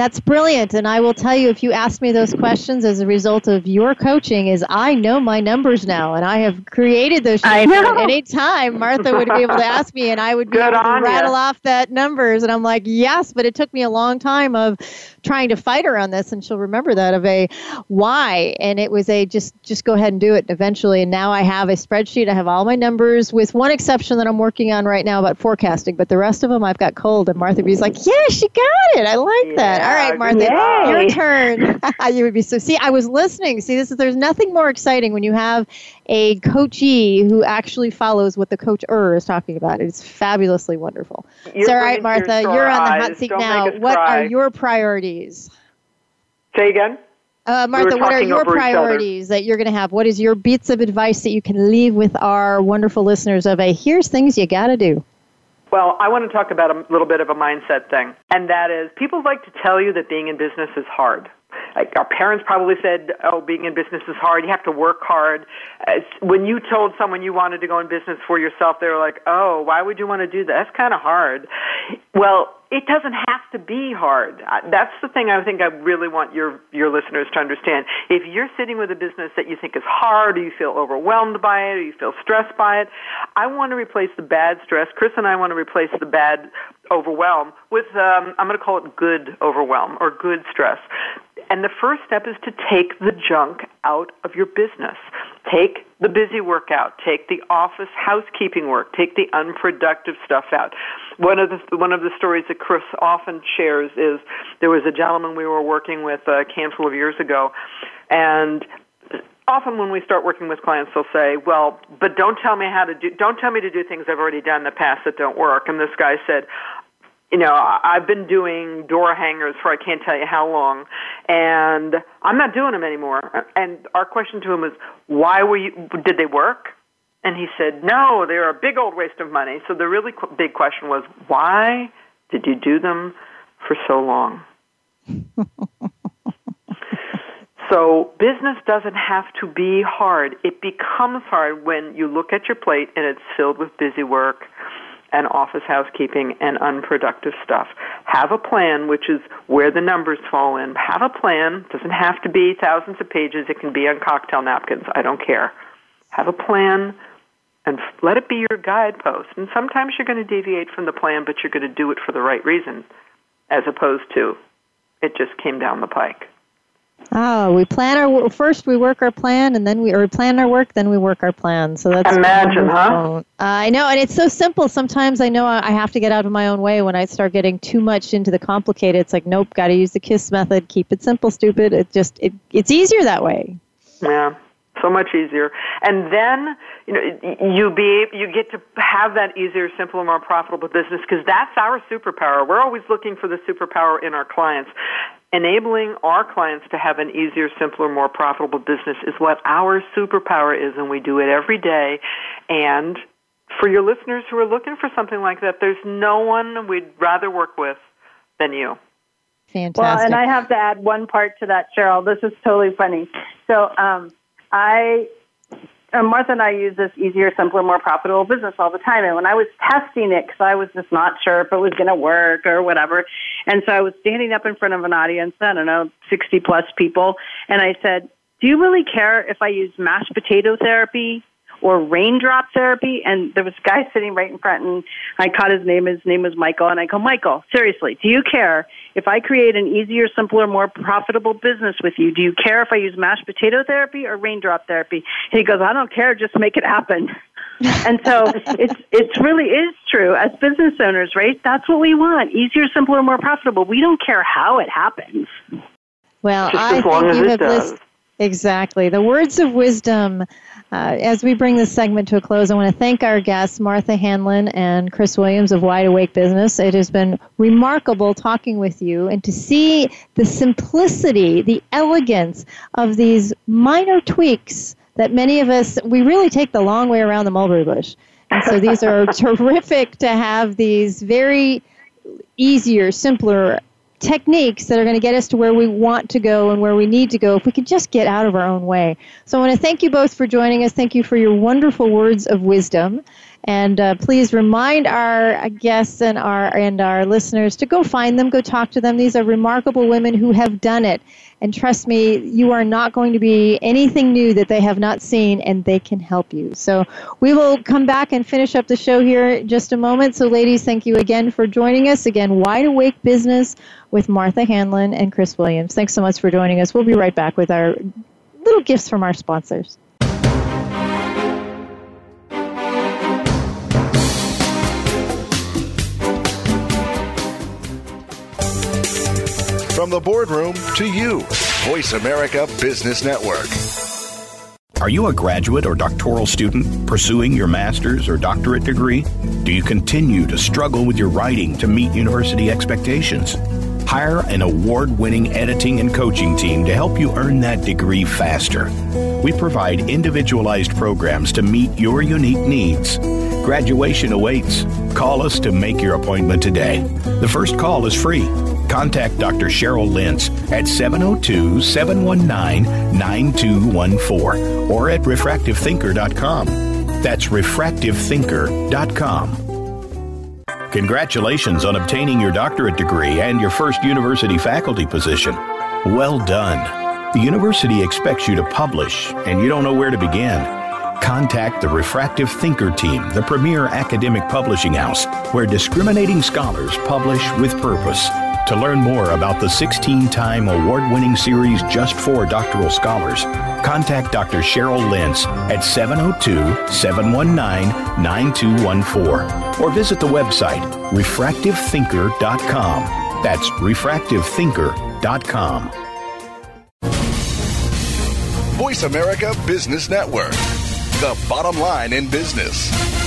That's brilliant. And I will tell you, if you ask me those questions as a result of your coaching, is I know my numbers now, and I have created those. I sheets. know. Any time Martha would be able to ask me, and I would be Good able to rattle off that numbers, and I'm like, yes, but it took me a long time of trying to fight her on this, and she'll remember that of a why, and it was a just just go ahead and do it eventually. And now I have a spreadsheet. I have all my numbers, with one exception that I'm working on right now about forecasting, but the rest of them I've got cold. And Martha B's like, yeah, she got it. I like that. All Yeah, right, good Martha, job. your turn. you would be so. See, I was listening. See, this is there's nothing more exciting when you have a coachee who actually follows what the coacher is talking about. It's fabulously wonderful. You're so, all right, Martha, to you're on the hot seat Don't now. What cry. are your priorities? Say again? Uh, Martha, what are your over each other. priorities that you're going to have? What is your bits of advice that you can leave with our wonderful listeners of a here's things you got to do? Well, I want to talk about a little bit of a mindset thing, and that is people like to tell you that being in business is hard. Like our parents probably said, "Oh, being in business is hard. You have to work hard." When you told someone you wanted to go in business for yourself, they were like, "Oh, why would you want to do that? That's kind of hard." Well, it doesn't have to be hard. That's the thing I think I really want your your listeners to understand. If you're sitting with a business that you think is hard, or you feel overwhelmed by it, or you feel stressed by it, I want to replace the bad stress. Chris and I want to replace the bad overwhelm with um, I'm going to call it good overwhelm or good stress. And the first step is to take the junk out of your business. Take the busy work out. Take the office housekeeping work. Take the unproductive stuff out. One of the one of the stories that Chris often shares is there was a gentleman we were working with uh, a handful of years ago, and often when we start working with clients, they'll say, "Well, but don't tell me how to do. Don't tell me to do things I've already done in the past that don't work." And this guy said, you know, I've been doing door hangers for I can't tell you how long, and I'm not doing them anymore. And our question to him was, why were you? Did they work? And he said, no, they're a big old waste of money. So the really qu- big question was, why did you do them for so long? so business doesn't have to be hard. It becomes hard when you look at your plate and it's filled with busy work and office housekeeping and unproductive stuff. Have a plan, which is where the numbers fall in. Have a plan. Doesn't have to be thousands of pages. It can be on cocktail napkins. I don't care. Have a plan and let it be your guidepost. And sometimes you're going to deviate from the plan, but you're going to do it for the right reason, as opposed to it just came down the pike. Oh, we plan our first. We work our plan, and then we or we plan our work, then we work our plan. So that's imagine, huh? I know, and it's so simple. Sometimes I know I have to get out of my own way when I start getting too much into the complicated. It's like, nope, got to use the KISS method. Keep it simple, stupid. It just it, it's easier that way. Yeah, so much easier. And then you know you be you get to have that easier, simpler, more profitable business because that's our superpower. We're always looking for the superpower in our clients. Enabling our clients to have an easier, simpler, more profitable business is what our superpower is, and we do it every day. And for your listeners who are looking for something like that, there's no one we'd rather work with than you. Fantastic. Well, and I have to add one part to that, Cheryl. This is totally funny. So, um, I and Martha and I use this easier, simpler, more profitable business all the time. And when I was testing it, because I was just not sure if it was going to work or whatever, and so I was standing up in front of an audience, I don't know, 60 plus people, and I said, Do you really care if I use mashed potato therapy or raindrop therapy. And there was a guy sitting right in front, and I caught his name. His name was Michael. And I go, Michael, seriously, do you care if I create an easier, simpler, more profitable business with you? Do you care if I use mashed potato therapy or raindrop therapy? And he goes, I don't care. Just make it happen. and so it's it's really is true as business owners, right? That's what we want: easier, simpler, more profitable. We don't care how it happens. Well, Just I as long think as you it have does. list- exactly the words of wisdom. Uh, as we bring this segment to a close, I want to thank our guests, Martha Hanlon and Chris Williams of Wide Awake Business. It has been remarkable talking with you and to see the simplicity, the elegance of these minor tweaks that many of us, we really take the long way around the mulberry bush. And so these are terrific to have these very easier, simpler techniques that are going to get us to where we want to go and where we need to go if we could just get out of our own way. So I want to thank you both for joining us. Thank you for your wonderful words of wisdom. And uh, please remind our guests and our and our listeners to go find them, go talk to them. These are remarkable women who have done it. And trust me, you are not going to be anything new that they have not seen, and they can help you. So we will come back and finish up the show here in just a moment. So, ladies, thank you again for joining us. Again, Wide Awake Business with Martha Hanlon and Chris Williams. Thanks so much for joining us. We'll be right back with our little gifts from our sponsors. From the boardroom to you, Voice America Business Network. Are you a graduate or doctoral student pursuing your master's or doctorate degree? Do you continue to struggle with your writing to meet university expectations? Hire an award winning editing and coaching team to help you earn that degree faster. We provide individualized programs to meet your unique needs. Graduation awaits. Call us to make your appointment today. The first call is free. Contact Dr. Cheryl Lentz at 702 719 9214 or at refractivethinker.com. That's refractivethinker.com. Congratulations on obtaining your doctorate degree and your first university faculty position. Well done. The university expects you to publish, and you don't know where to begin. contact the Refractive Thinker team, the premier academic publishing house where discriminating scholars publish with purpose. To learn more about the 16 time award winning series just for doctoral scholars, contact Dr. Cheryl Lentz at 702 719 9214 or visit the website refractivethinker.com. That's refractivethinker.com. Voice America Business Network, the bottom line in business.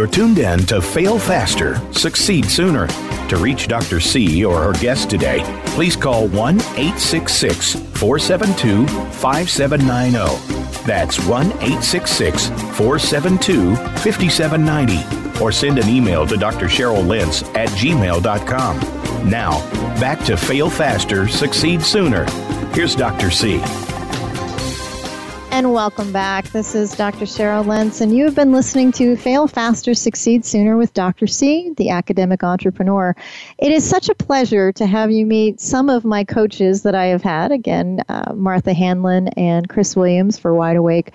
You're tuned in to Fail Faster, Succeed Sooner. To reach Dr. C or her guest today, please call 1 866 472 5790. That's 1 866 472 5790. Or send an email to Dr. Cheryl Lentz at gmail.com. Now, back to Fail Faster, Succeed Sooner. Here's Dr. C. And welcome back. This is Dr. Cheryl Lentz, and you have been listening to Fail Faster, Succeed Sooner with Dr. C, the academic entrepreneur. It is such a pleasure to have you meet some of my coaches that I have had. Again, uh, Martha Hanlon and Chris Williams for Wide Awake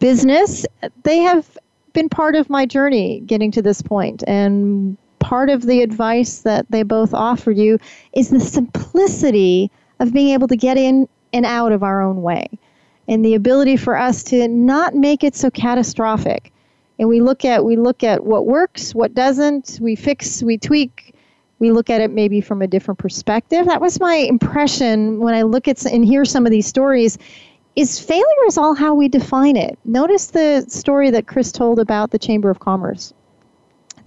Business. They have been part of my journey getting to this point, and part of the advice that they both offer you is the simplicity of being able to get in and out of our own way and the ability for us to not make it so catastrophic. And we look at we look at what works, what doesn't, we fix, we tweak, we look at it maybe from a different perspective. That was my impression when I look at and hear some of these stories. Is failure is all how we define it. Notice the story that Chris told about the Chamber of Commerce.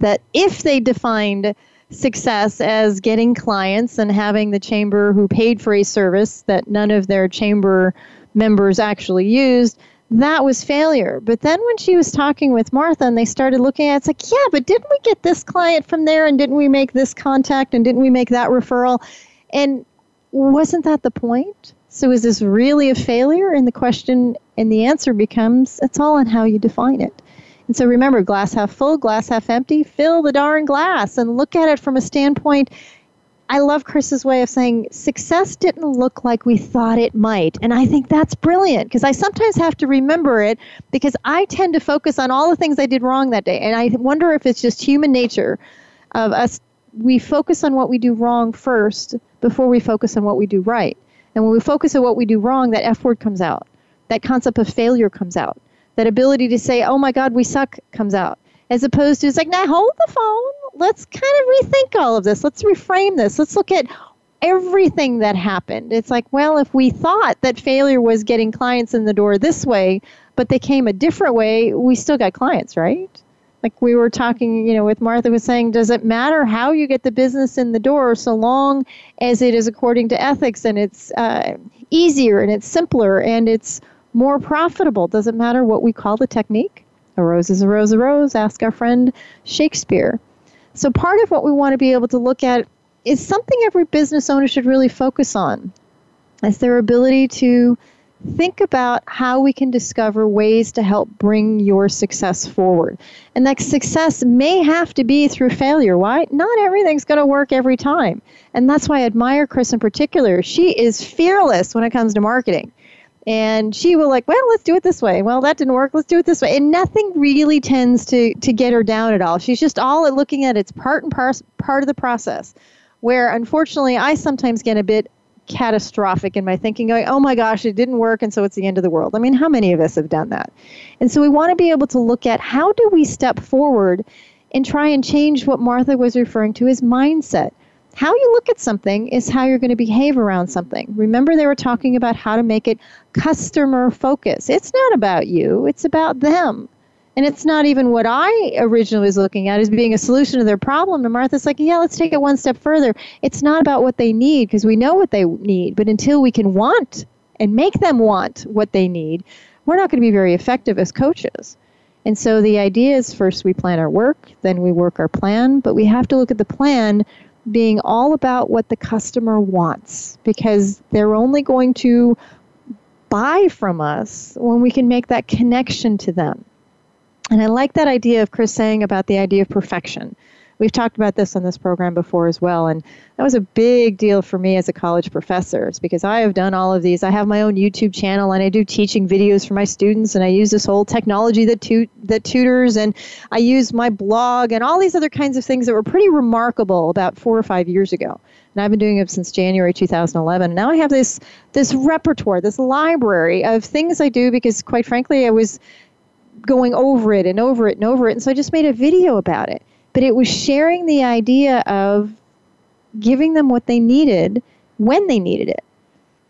That if they defined success as getting clients and having the chamber who paid for a service that none of their chamber members actually used, that was failure. But then when she was talking with Martha and they started looking at it, it's like, yeah, but didn't we get this client from there and didn't we make this contact and didn't we make that referral? And wasn't that the point? So is this really a failure? And the question and the answer becomes it's all on how you define it. And so remember, glass half full, glass half empty, fill the darn glass and look at it from a standpoint I love Chris's way of saying success didn't look like we thought it might. And I think that's brilliant because I sometimes have to remember it because I tend to focus on all the things I did wrong that day. And I wonder if it's just human nature of us. We focus on what we do wrong first before we focus on what we do right. And when we focus on what we do wrong, that F word comes out. That concept of failure comes out. That ability to say, oh my God, we suck comes out. As opposed to, it's like, now hold the phone let's kind of rethink all of this. Let's reframe this. Let's look at everything that happened. It's like, well, if we thought that failure was getting clients in the door this way, but they came a different way, we still got clients, right? Like we were talking, you know, with Martha was saying, does it matter how you get the business in the door so long as it is according to ethics and it's uh, easier and it's simpler and it's more profitable? Does it matter what we call the technique? A rose is a rose, a rose. Ask our friend Shakespeare. So, part of what we want to be able to look at is something every business owner should really focus on is their ability to think about how we can discover ways to help bring your success forward. And that success may have to be through failure. Why? Not everything's going to work every time. And that's why I admire Chris in particular. She is fearless when it comes to marketing and she will like well let's do it this way. Well that didn't work. Let's do it this way. And nothing really tends to to get her down at all. She's just all looking at it's part and par- part of the process where unfortunately i sometimes get a bit catastrophic in my thinking going oh my gosh it didn't work and so it's the end of the world. I mean how many of us have done that? And so we want to be able to look at how do we step forward and try and change what martha was referring to as mindset how you look at something is how you're going to behave around something. Remember, they were talking about how to make it customer focused. It's not about you, it's about them. And it's not even what I originally was looking at as being a solution to their problem. And Martha's like, yeah, let's take it one step further. It's not about what they need because we know what they need. But until we can want and make them want what they need, we're not going to be very effective as coaches. And so the idea is first we plan our work, then we work our plan, but we have to look at the plan being all about what the customer wants because they're only going to buy from us when we can make that connection to them. And I like that idea of Chris saying about the idea of perfection. We've talked about this on this program before as well. And that was a big deal for me as a college professor. It's because I have done all of these. I have my own YouTube channel and I do teaching videos for my students and I use this whole technology that, tu- that tutors and I use my blog and all these other kinds of things that were pretty remarkable about four or five years ago. And I've been doing it since January 2011. Now I have this this repertoire, this library of things I do because quite frankly I was going over it and over it and over it. And so I just made a video about it. But it was sharing the idea of giving them what they needed when they needed it.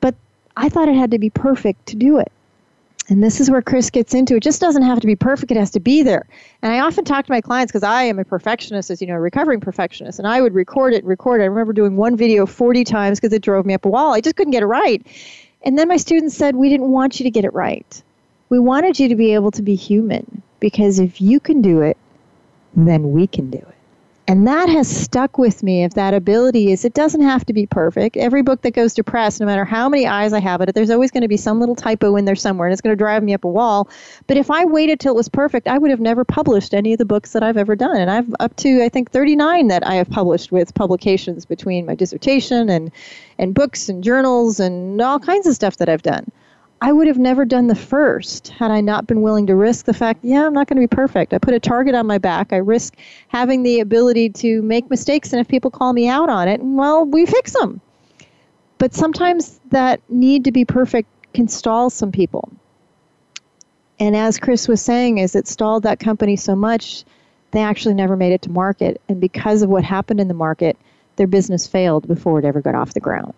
But I thought it had to be perfect to do it. And this is where Chris gets into it. just doesn't have to be perfect, it has to be there. And I often talk to my clients because I am a perfectionist, as you know, a recovering perfectionist, and I would record it record it. I remember doing one video 40 times because it drove me up a wall. I just couldn't get it right. And then my students said, We didn't want you to get it right. We wanted you to be able to be human because if you can do it, then we can do it. And that has stuck with me if that ability is it doesn't have to be perfect. Every book that goes to press, no matter how many eyes I have at it, there's always going to be some little typo in there somewhere and it's going to drive me up a wall. But if I waited till it was perfect, I would have never published any of the books that I've ever done. And I've up to I think 39 that I have published with publications between my dissertation and and books and journals and all kinds of stuff that I've done. I would have never done the first had I not been willing to risk the fact, yeah, I'm not going to be perfect. I put a target on my back. I risk having the ability to make mistakes, and if people call me out on it, well, we fix them. But sometimes that need to be perfect can stall some people. And as Chris was saying, is it stalled that company so much, they actually never made it to market. And because of what happened in the market, their business failed before it ever got off the ground.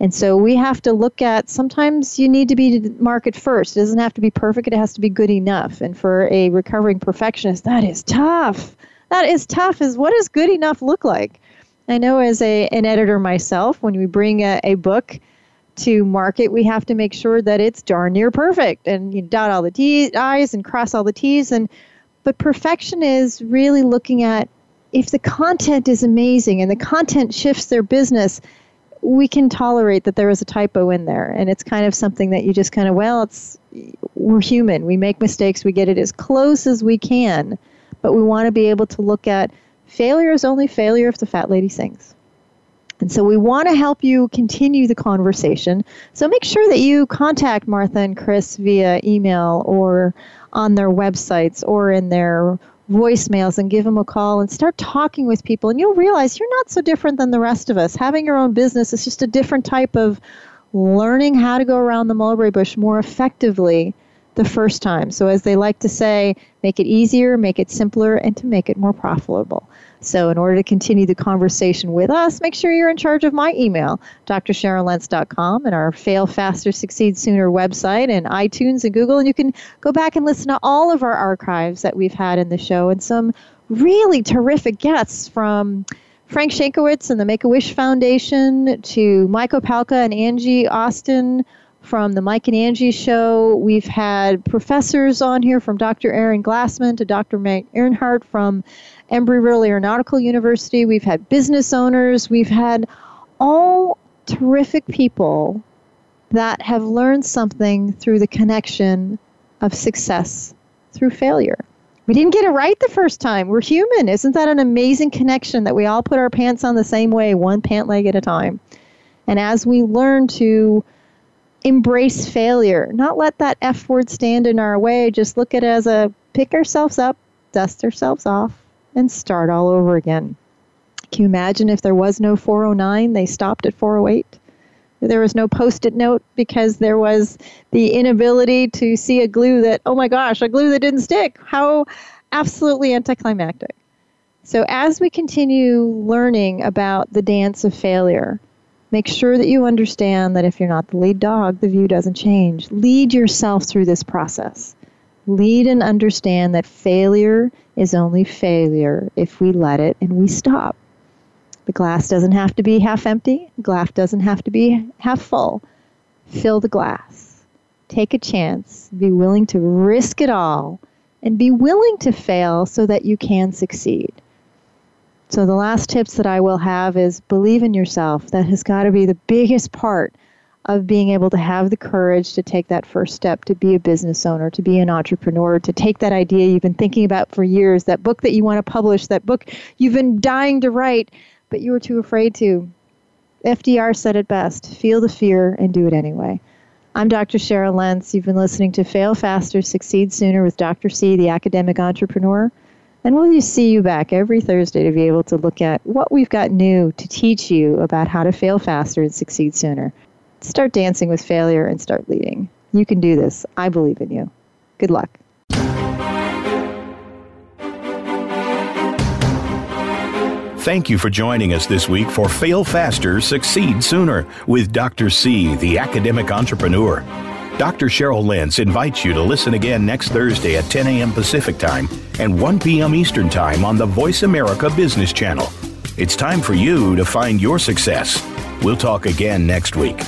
And so we have to look at sometimes you need to be market first. It doesn't have to be perfect, it has to be good enough. And for a recovering perfectionist, that is tough. That is tough. Is what does good enough look like? I know as a an editor myself, when we bring a, a book to market, we have to make sure that it's darn near perfect and you dot all the T's, I's and cross all the T's. And but perfection is really looking at if the content is amazing and the content shifts their business, we can tolerate that there is a typo in there and it's kind of something that you just kind of well it's we're human. We make mistakes. We get it as close as we can but we want to be able to look at failure is only failure if the fat lady sings. And so we want to help you continue the conversation. So make sure that you contact martha and chris via email or on their websites or in their voicemails and give them a call and start talking with people. And you'll realize you're not so different than the rest of us. Having your own business is just a different type of learning how to go around the mulberry bush more effectively the first time so as they like to say make it easier make it simpler and to make it more profitable so, in order to continue the conversation with us, make sure you're in charge of my email, drsharonlentz.com, and our Fail Faster, Succeed Sooner website, and iTunes and Google. And you can go back and listen to all of our archives that we've had in the show and some really terrific guests from. Frank Shankwitz and the Make a Wish Foundation to Mike Opalka and Angie Austin from the Mike and Angie show. We've had professors on here from Dr. Aaron Glassman to Dr. Meg Earnhardt from Embry-Riddle Aeronautical University. We've had business owners. We've had all terrific people that have learned something through the connection of success through failure. We didn't get it right the first time. We're human. Isn't that an amazing connection that we all put our pants on the same way, one pant leg at a time? And as we learn to embrace failure, not let that F word stand in our way, just look at it as a pick ourselves up, dust ourselves off, and start all over again. Can you imagine if there was no 409, they stopped at 408? There was no post it note because there was the inability to see a glue that, oh my gosh, a glue that didn't stick. How absolutely anticlimactic. So, as we continue learning about the dance of failure, make sure that you understand that if you're not the lead dog, the view doesn't change. Lead yourself through this process. Lead and understand that failure is only failure if we let it and we stop. The glass doesn't have to be half empty, the glass doesn't have to be half full. Fill the glass. Take a chance. Be willing to risk it all and be willing to fail so that you can succeed. So, the last tips that I will have is believe in yourself. That has got to be the biggest part of being able to have the courage to take that first step to be a business owner, to be an entrepreneur, to take that idea you've been thinking about for years, that book that you want to publish, that book you've been dying to write, but you were too afraid to. FDR said it best feel the fear and do it anyway. I'm Dr. Cheryl Lentz. You've been listening to Fail Faster, Succeed Sooner with Dr. C, the academic entrepreneur. And we'll see you back every Thursday to be able to look at what we've got new to teach you about how to fail faster and succeed sooner. Start dancing with failure and start leading. You can do this. I believe in you. Good luck. Thank you for joining us this week for Fail Faster, Succeed Sooner with Dr. C, the academic entrepreneur. Dr. Cheryl Lentz invites you to listen again next Thursday at 10 a.m. Pacific Time and 1 p.m. Eastern Time on the Voice America Business Channel. It's time for you to find your success. We'll talk again next week.